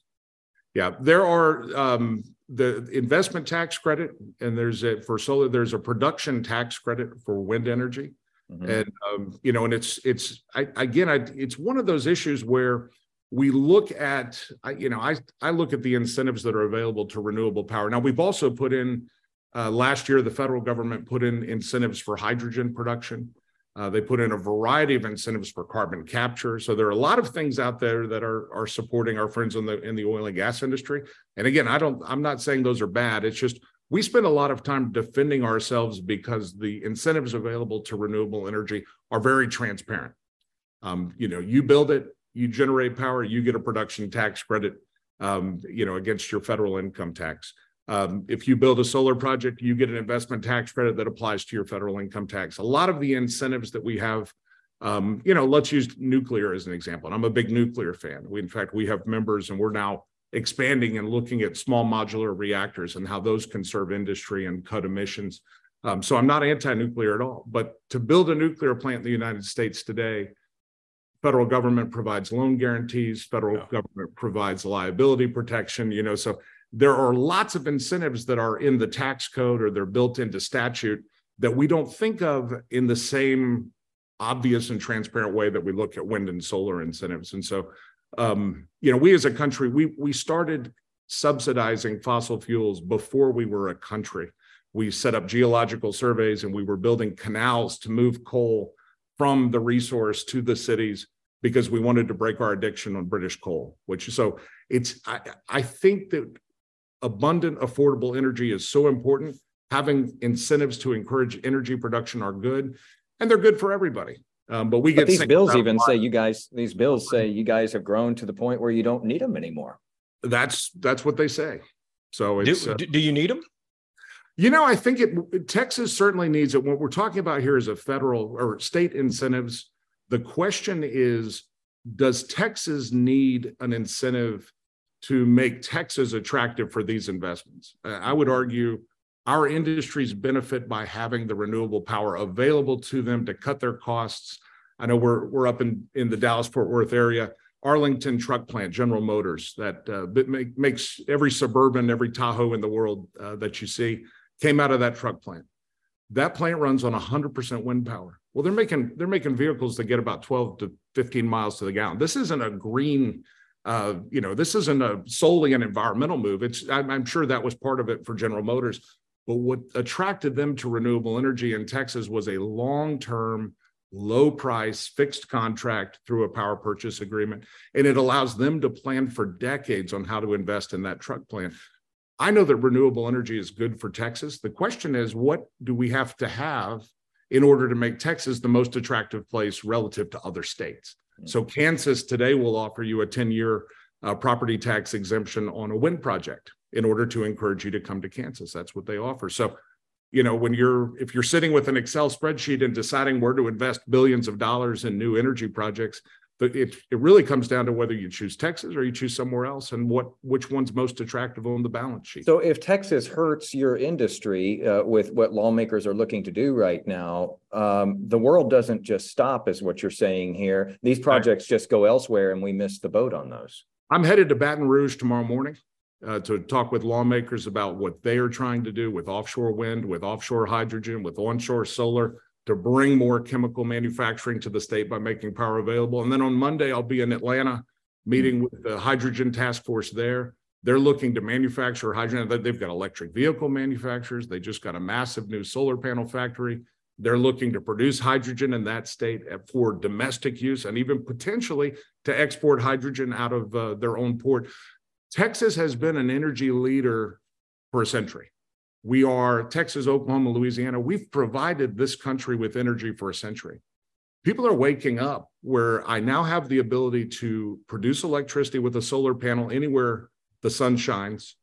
Yeah, there are um, the investment tax credit, and there's a for solar. There's a production tax credit for wind energy. Mm-hmm. And um, you know, and it's it's I, again, I, it's one of those issues where we look at I, you know I I look at the incentives that are available to renewable power. Now we've also put in uh, last year the federal government put in incentives for hydrogen production. Uh, they put in a variety of incentives for carbon capture. So there are a lot of things out there that are are supporting our friends in the in the oil and gas industry. And again, I don't I'm not saying those are bad. It's just we spend a lot of time defending ourselves because the incentives available to renewable energy are very transparent. Um, you know, you build it, you generate power, you get a production tax credit, um, you know, against your federal income tax. Um, if you build a solar project, you get an investment tax credit that applies to your federal income tax. A lot of the incentives that we have, um, you know, let's use nuclear as an example. And I'm a big nuclear fan. We, in fact, we have members, and we're now expanding and looking at small modular reactors and how those can serve industry and cut emissions. Um, so I'm not anti-nuclear at all, but to build a nuclear plant in the United States today, federal government provides loan guarantees, federal yeah. government provides liability protection, you know, so there are lots of incentives that are in the tax code or they're built into statute that we don't think of in the same obvious and transparent way that we look at wind and solar incentives. And so um, you know, we as a country, we we started subsidizing fossil fuels before we were a country. We set up geological surveys and we were building canals to move coal from the resource to the cities because we wanted to break our addiction on British coal. Which so it's I, I think that abundant, affordable energy is so important. Having incentives to encourage energy production are good, and they're good for everybody. Um, but we get but these bills even say you guys, these bills say you guys have grown to the point where you don't need them anymore. That's that's what they say. So do, uh, do you need them? You know, I think it Texas certainly needs it. What we're talking about here is a federal or state incentives. The question is, does Texas need an incentive to make Texas attractive for these investments? I would argue our industries benefit by having the renewable power available to them to cut their costs. I know we're we're up in in the Dallas Fort Worth area. Arlington truck plant, General Motors, that uh, make, makes every suburban, every Tahoe in the world uh, that you see, came out of that truck plant. That plant runs on 100% wind power. Well, they're making they're making vehicles that get about 12 to 15 miles to the gallon. This isn't a green, uh, you know, this isn't a solely an environmental move. It's I'm, I'm sure that was part of it for General Motors, but what attracted them to renewable energy in Texas was a long term, low price, fixed contract through a power purchase agreement. And it allows them to plan for decades on how to invest in that truck plant. I know that renewable energy is good for Texas. The question is, what do we have to have in order to make Texas the most attractive place relative to other states? So, Kansas today will offer you a 10 year uh, property tax exemption on a wind project in order to encourage you to come to Kansas. That's what they offer. So, you know, when you're if you're sitting with an Excel spreadsheet and deciding where to invest billions of dollars in new energy projects, it it really comes down to whether you choose Texas or you choose somewhere else, and what which one's most attractive on the balance sheet. So, if Texas hurts your industry uh, with what lawmakers are looking to do right now, um, the world doesn't just stop, is what you're saying here. These projects just go elsewhere, and we miss the boat on those. I'm headed to Baton Rouge tomorrow morning uh, to talk with lawmakers about what they are trying to do with offshore wind, with offshore hydrogen, with onshore solar to bring more chemical manufacturing to the state by making power available. And then on Monday, I'll be in Atlanta meeting with the hydrogen task force there. They're looking to manufacture hydrogen. They've got electric vehicle manufacturers. They just got a massive new solar panel factory. They're looking to produce hydrogen in that state for domestic use and even potentially to export hydrogen out of uh, their own port. Texas has been an energy leader for a century. We are Texas, Oklahoma, Louisiana. We've provided this country with energy for a century. People are waking up where I now have the ability to produce electricity with a solar panel anywhere the sun shines,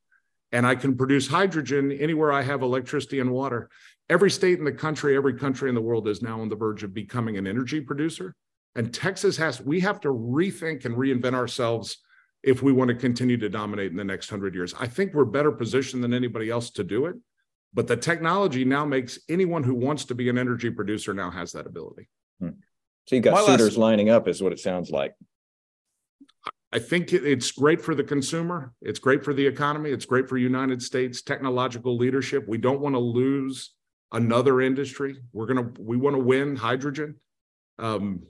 and I can produce hydrogen anywhere I have electricity and water. Every state in the country, every country in the world is now on the verge of becoming an energy producer. And Texas has, we have to rethink and reinvent ourselves if we want to continue to dominate in the next hundred years. I think we're better positioned than anybody else to do it. But the technology now makes anyone who wants to be an energy producer now has that ability. Hmm. So you've got My suitors last- lining up, is what it sounds like. I think it's great for the consumer. It's great for the economy. It's great for United States technological leadership. We don't want to lose another industry. We're gonna we want to win hydrogen. Um,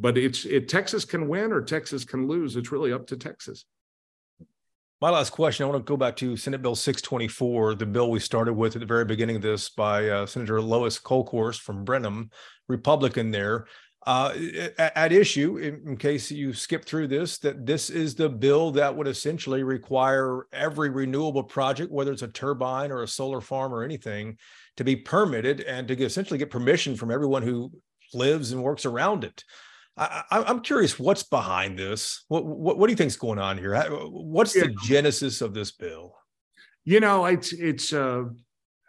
but it's it Texas can win or Texas can lose. It's really up to Texas. My last question, I want to go back to Senate Bill 624, the bill we started with at the very beginning of this by uh, Senator Lois Kolkhorst from Brenham, Republican there. Uh, at, at issue, in, in case you skip through this, that this is the bill that would essentially require every renewable project, whether it's a turbine or a solar farm or anything, to be permitted and to essentially get permission from everyone who lives and works around it. I, I- I'm curious what's behind this. What, what what do you think's going on here? What's the genesis of this bill? You know, it's it's uh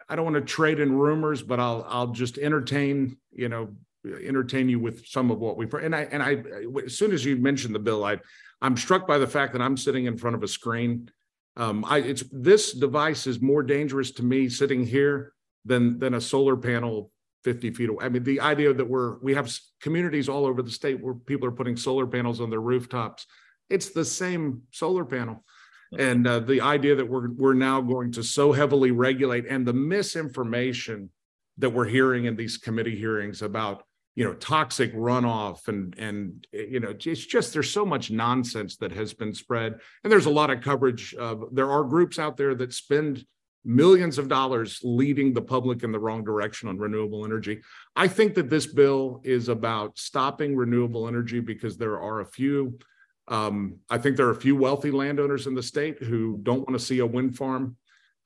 I don't want to trade in rumors, but I'll I'll just entertain, you know, entertain you with some of what we've and I and I as soon as you mentioned the bill, I I'm struck by the fact that I'm sitting in front of a screen. Um, I it's this device is more dangerous to me sitting here than than a solar panel 50 feet away. I mean, the idea that we're we have communities all over the state where people are putting solar panels on their rooftops. It's the same solar panel and uh, the idea that we're we're now going to so heavily regulate and the misinformation that we're hearing in these committee hearings about you know toxic runoff and and you know it's just there's so much nonsense that has been spread and there's a lot of coverage uh, there are groups out there that spend millions of dollars leading the public in the wrong direction on renewable energy i think that this bill is about stopping renewable energy because there are a few um, I think there are a few wealthy landowners in the state who don't want to see a wind farm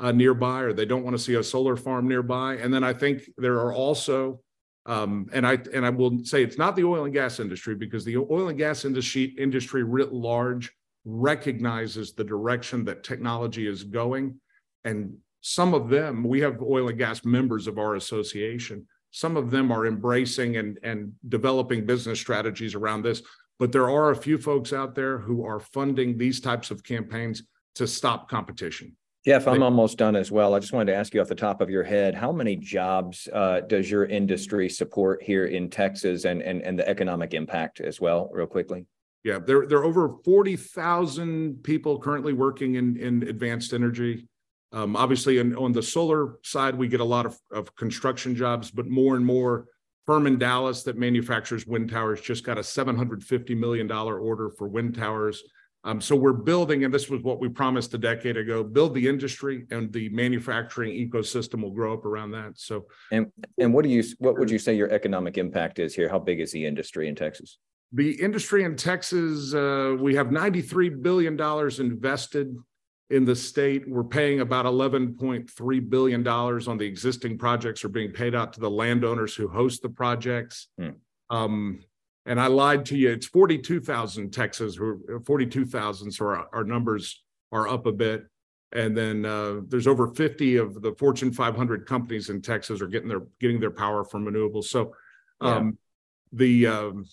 uh, nearby, or they don't want to see a solar farm nearby. And then I think there are also, um, and I and I will say it's not the oil and gas industry because the oil and gas industry industry writ large recognizes the direction that technology is going, and some of them we have oil and gas members of our association. Some of them are embracing and and developing business strategies around this but there are a few folks out there who are funding these types of campaigns to stop competition. Jeff, I'm almost done as well. I just wanted to ask you off the top of your head, how many jobs uh, does your industry support here in Texas and, and, and the economic impact as well, real quickly? Yeah, there, there are over 40,000 people currently working in, in advanced energy. Um, obviously, in, on the solar side, we get a lot of, of construction jobs, but more and more firm in Dallas that manufactures wind towers just got a $750 million order for wind towers. Um, so we're building, and this was what we promised a decade ago, build the industry and the manufacturing ecosystem will grow up around that. So And, and what do you, what would you say your economic impact is here? How big is the industry in Texas? the industry in Texas, uh, we have $93 billion invested in the state. We're paying about $11.3 billion on the existing projects are being paid out to the landowners who host the projects. Hmm. Um, and I lied to you. It's 42,000 Texas, who 42,000. So our, our numbers are up a bit. And then uh, there's over 50 of the Fortune 500 companies in Texas are getting their getting their power from renewables. So um, the um,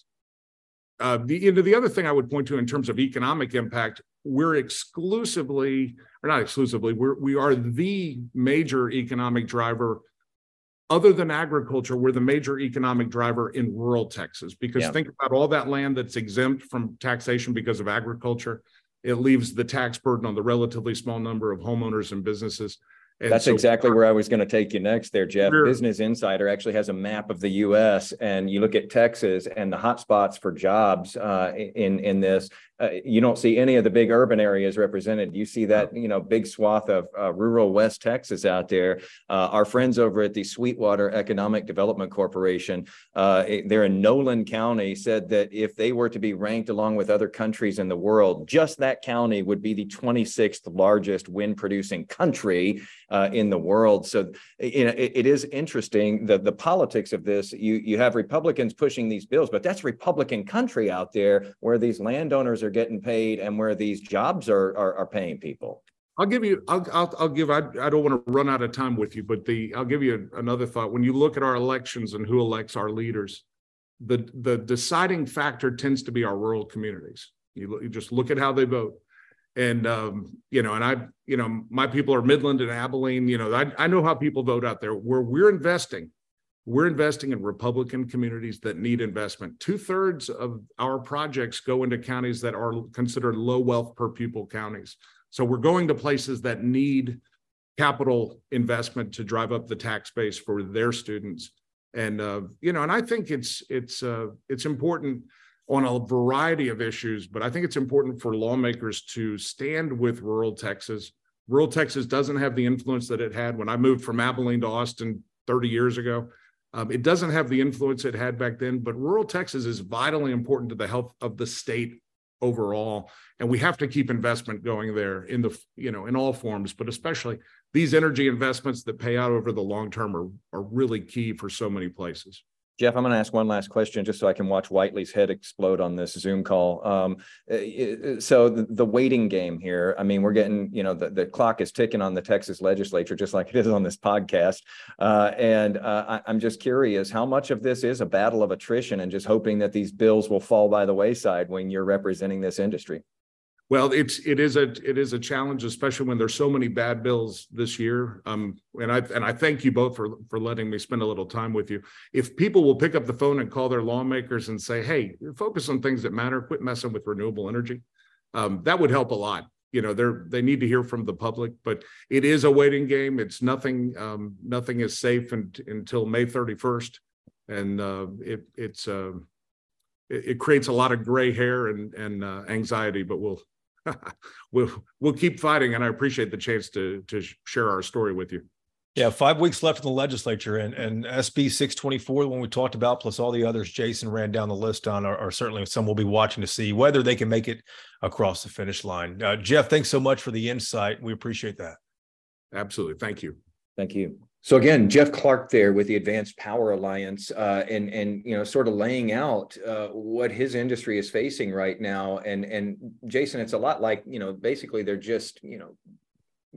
uh, the you know, the other thing I would point to in terms of economic impact, we're exclusively or not exclusively, we're we are the major economic driver. Other than agriculture, we're the major economic driver in rural Texas because Yeah. think about all that land that's exempt from taxation because of agriculture. It leaves the tax burden on the relatively small number of homeowners and businesses. And That's so- exactly where I was going to take you next there, Jeff. Business Insider actually has a map of the US and you look at Texas and the hotspots for jobs uh, in, in this. Uh, you don't see any of the big urban areas represented. You see that, you know, big swath of uh, rural West Texas out there. Uh, our friends over at the Sweetwater Economic Development Corporation, uh, they're in Nolan County, said that if they were to be ranked along with other countries in the world, just that county would be the 26th largest wind producing country uh, in the world. So you know, it, it is interesting the the politics of this. You you have Republicans pushing these bills, but that's Republican country out there where these landowners are getting paid and where these jobs are are, are paying people. I'll give you, I'll, I'll, I'll give, I, I don't want to run out of time with you, but the, I'll give you another thought. When you look at our elections and who elects our leaders, the the deciding factor tends to be our rural communities. You, you just look at how they vote, and um, you know, and I, you know, my people are Midland and Abilene. You know, I, I know how people vote out there. Where we're investing, we're investing in Republican communities that need investment. Two thirds of our projects go into counties that are considered low wealth per pupil counties. So we're going to places that need capital investment to drive up the tax base for their students and uh, you know and i think it's it's uh, it's important on a variety of issues but i think it's important for lawmakers to stand with rural texas rural texas doesn't have the influence that it had when i moved from abilene to austin 30 years ago um, it doesn't have the influence it had back then but rural texas is vitally important to the health of the state overall and we have to keep investment going there in the you know in all forms but especially these energy investments that pay out over the long term are, are really key for so many places. Jeff, I'm going to ask one last question just so I can watch Whitely's head explode on this Zoom call. Um, so the, the, waiting game here, I mean, we're getting, you know, the, the clock is ticking on the Texas legislature, just like it is on this podcast. Uh, and uh, I, am just curious, how much of this is a battle of attrition and just hoping that these bills will fall by the wayside when you're representing this industry? Well, it's it is a it is a challenge, especially when there's so many bad bills this year. Um, and I and I thank you both for for letting me spend a little time with you. If people will pick up the phone and call their lawmakers and say, "Hey, focus on things that matter. Quit messing with renewable energy," um, that would help a lot. You know, they're they need to hear from the public, but it is a waiting game. It's nothing. Um, nothing is safe until May 31st, and uh, it it's. Uh, it creates a lot of gray hair and and uh, anxiety, but we'll *laughs* we'll we'll keep fighting, and I appreciate the chance to to share our story with you. Yeah, five weeks left in the legislature, and and SB six twenty four, the one we talked about, plus all the others Jason ran down the list on, are, are, certainly some we'll be watching to see whether they can make it across the finish line. Uh, Jeff, thanks so much for the insight. We appreciate that. Absolutely, thank you. Thank you. So again, Jeff Clark there with the Advanced Power Alliance, uh, and and you know, sort of laying out uh, what his industry is facing right now. And and Jason, it's a lot like you know, basically they're just you know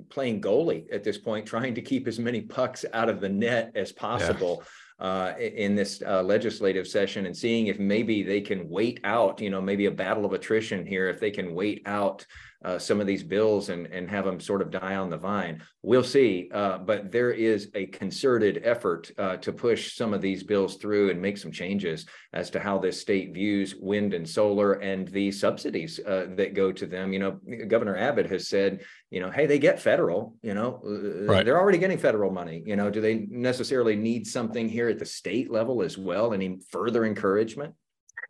playing goalie at this point, trying to keep as many pucks out of the net as possible. Yeah. Uh, in this uh, legislative session and seeing if maybe they can wait out, you know, maybe a battle of attrition here, if they can wait out uh, some of these bills and, and have them sort of die on the vine. We'll see. Uh, but there is a concerted effort uh, to push some of these bills through and make some changes as to how this state views wind and solar and the subsidies uh, that go to them. You know, Governor Abbott has said, you know, hey, they get federal, you know, uh, right. they're already getting federal money. You know, do they necessarily need something here at the state level as well? Any further encouragement?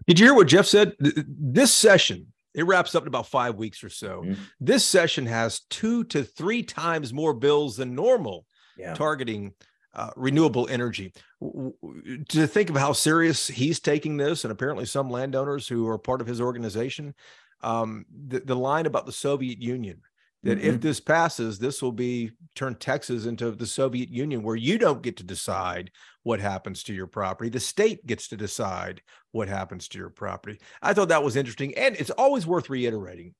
Did you hear what Jeff said? This session, it wraps up in about five weeks or so. Mm-hmm. This session has two to three times more bills than normal yeah. targeting uh, renewable energy. To think of how serious he's taking this, and apparently some landowners who are part of his organization, um, the, the line about the Soviet Union that mm-hmm. if this passes, this will be turn Texas into the Soviet Union, where you don't get to decide what happens to your property. The state gets to decide what happens to your property. I thought that was interesting. And it's always worth reiterating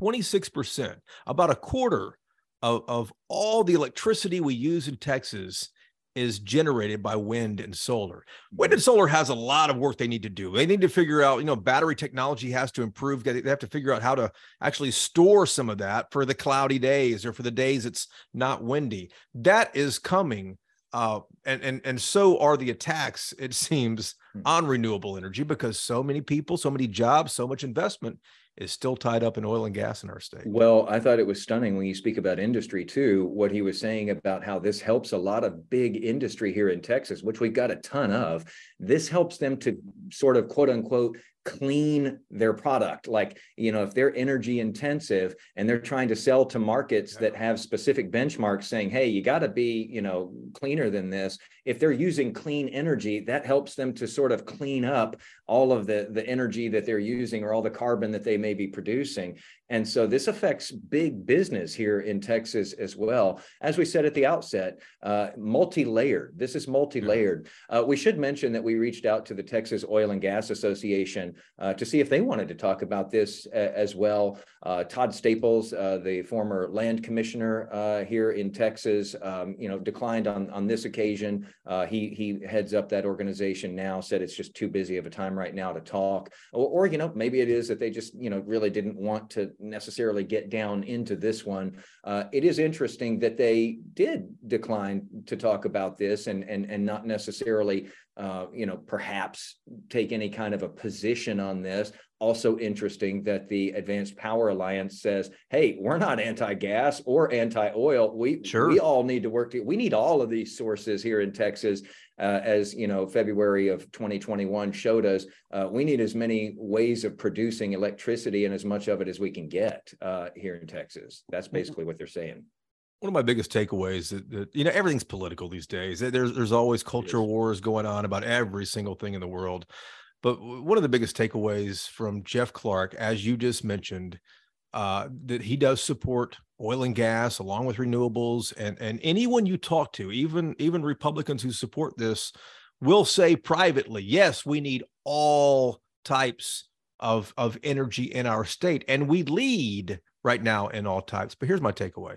26%, about a quarter of, of all the electricity we use in Texas is generated by wind and solar. Wind and solar has a lot of work they need to do. They need to figure out, you know, battery technology has to improve. They have to figure out how to actually store some of that for the cloudy days or for the days it's not windy. That is coming. Uh, and and and so are the attacks, it *laughs* seems, hmm. on renewable energy because so many people, so many jobs, so much investment is still tied up in oil and gas in our state. Well, I thought it was stunning when you speak about industry too, what he was saying about how this helps a lot of big industry here in Texas, which we've got a ton of. This helps them to sort of quote unquote clean their product. Like you know if they're energy intensive and they're trying to sell to markets that have specific benchmarks saying hey you got to be you know cleaner than this if they're using clean energy that helps them to sort of clean up all of the the energy that they're using or all the carbon that they may be producing And so this affects big business here in Texas as well. As we said at the outset, uh, multi-layered. This is multi-layered. Uh, we should mention that we reached out to the Texas Oil and Gas Association uh, to see if they wanted to talk about this uh, as well. Uh, Todd Staples, uh, the former land commissioner here in Texas, um, you know, declined on on this occasion. he he heads up that organization now. Said it's just too busy of a time right now to talk, or, or you know, maybe it is that they just you know really didn't want to necessarily get down into this one. Uh, it is interesting that they did decline to talk about this and and and not necessarily uh, you know perhaps take any kind of a position on this. Also interesting that the Advanced Power Alliance says, "Hey, we're not anti-gas or anti-oil. We sure. we all need to work. To, we need all of these sources here in Texas." Uh, as you know, February of 2021 showed us, uh, we need as many ways of producing electricity and as much of it as we can get uh, here in Texas. That's mm-hmm. basically what they're saying. One of my biggest takeaways that, that you know everything's political these days. There's there's always culture wars going on about every single thing in the world. But one of the biggest takeaways from Jeff Clark, as you just mentioned, uh, that he does support oil and gas along with renewables. And and anyone you talk to even even republicans who support this will say privately yes we need all types of of energy in our state. And we lead right now in all types. But here's my takeaway.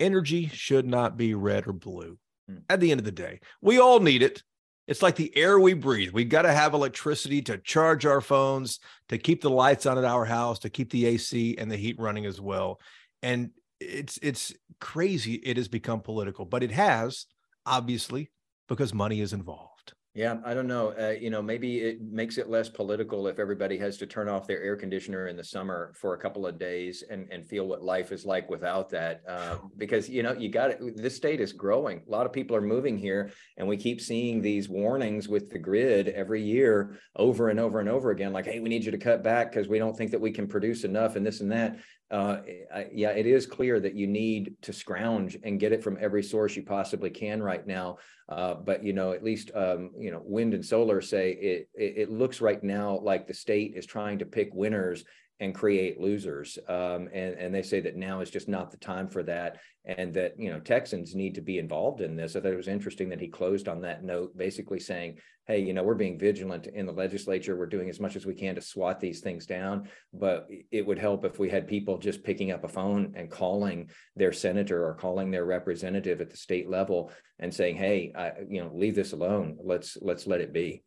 Energy should not be red or blue. Hmm. at the end of the day we all need it it's like the air we breathe. We've got to have electricity to charge our phones, to keep the lights on at our house, to keep the AC and the heat running as well. And it's it's crazy it has become political, but it has obviously because money is involved. Yeah, I don't know. Uh, you know, maybe it makes it less political if everybody has to turn off their air conditioner in the summer for a couple of days and, and feel what life is like without that. Uh, *laughs* because, you know, you got it. This state is growing. A lot of people are moving here, and we keep seeing these warnings with the grid every year over and over and over again like, hey, we need you to cut back because we don't think that we can produce enough and this and that uh, I, yeah, it is clear that you need to scrounge and get it from every source you possibly can right now. Uh, but you know, at least um, you know, wind and solar say it, it. It looks right now like the state is trying to pick winners and create losers. Um, and, and they say that now is just not the time for that. And that, you know, Texans need to be involved in this. I thought it was interesting that he closed on that note, basically saying, hey, you know, we're being vigilant in the legislature. We're doing as much as we can to swat these things down. But it would help if we had people just picking up a phone and calling their senator or calling their representative at the state level and saying, hey, I, you know, leave this alone. Let's let's let it be.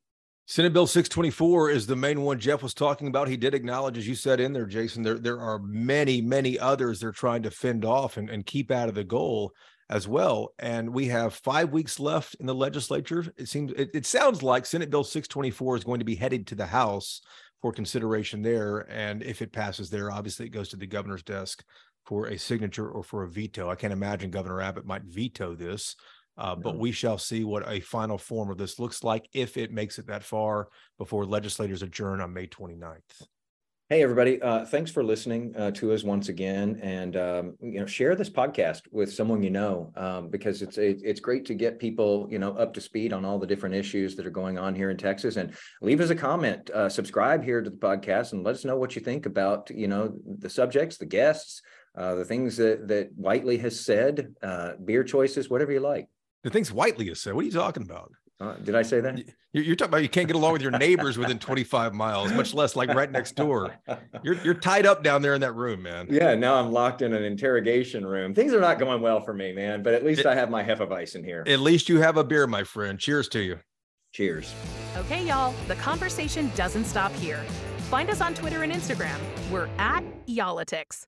Senate Bill 624 is the main one Jeff was talking about. He did acknowledge, as you said in there, Jason, there, there are many, many others they're trying to fend off and, and keep out of the goal as well. And we have five weeks left in the legislature. It seems it, it sounds like Senate Bill 624 is going to be headed to the House for consideration there. And if it passes there, obviously it goes to the governor's desk for a signature or for a veto. I can't imagine Governor Abbott might veto this. Uh. But we shall see what a final form of this looks like if it makes it that far before legislators adjourn on May 29th. Hey, everybody. Uh, thanks for listening uh, to us once again. And, um, you know, share this podcast with someone you know, um, because it's it, it's great to get people, you know, up to speed on all the different issues that are going on here in Texas. And leave us a comment, uh, subscribe here to the podcast and let us know what you think about, you know, the subjects, the guests, uh, the things that, that Whitely has said, uh, beer choices, whatever you like. The things Whitely has said. What are you talking about? Uh, did I say that? You're, you're, talking about you can't get along with your neighbors within 25 miles, much less like right next door. You're you're tied up down there in that room, man. Yeah, now I'm locked in an interrogation room. Things are not going well for me, man. But at least it, I have my Hefeweizen here. At least you have a beer, my friend. Cheers to you. Cheers. Okay, y'all. The conversation doesn't stop here. Find us on Twitter and Instagram. We're at Y'all-itics.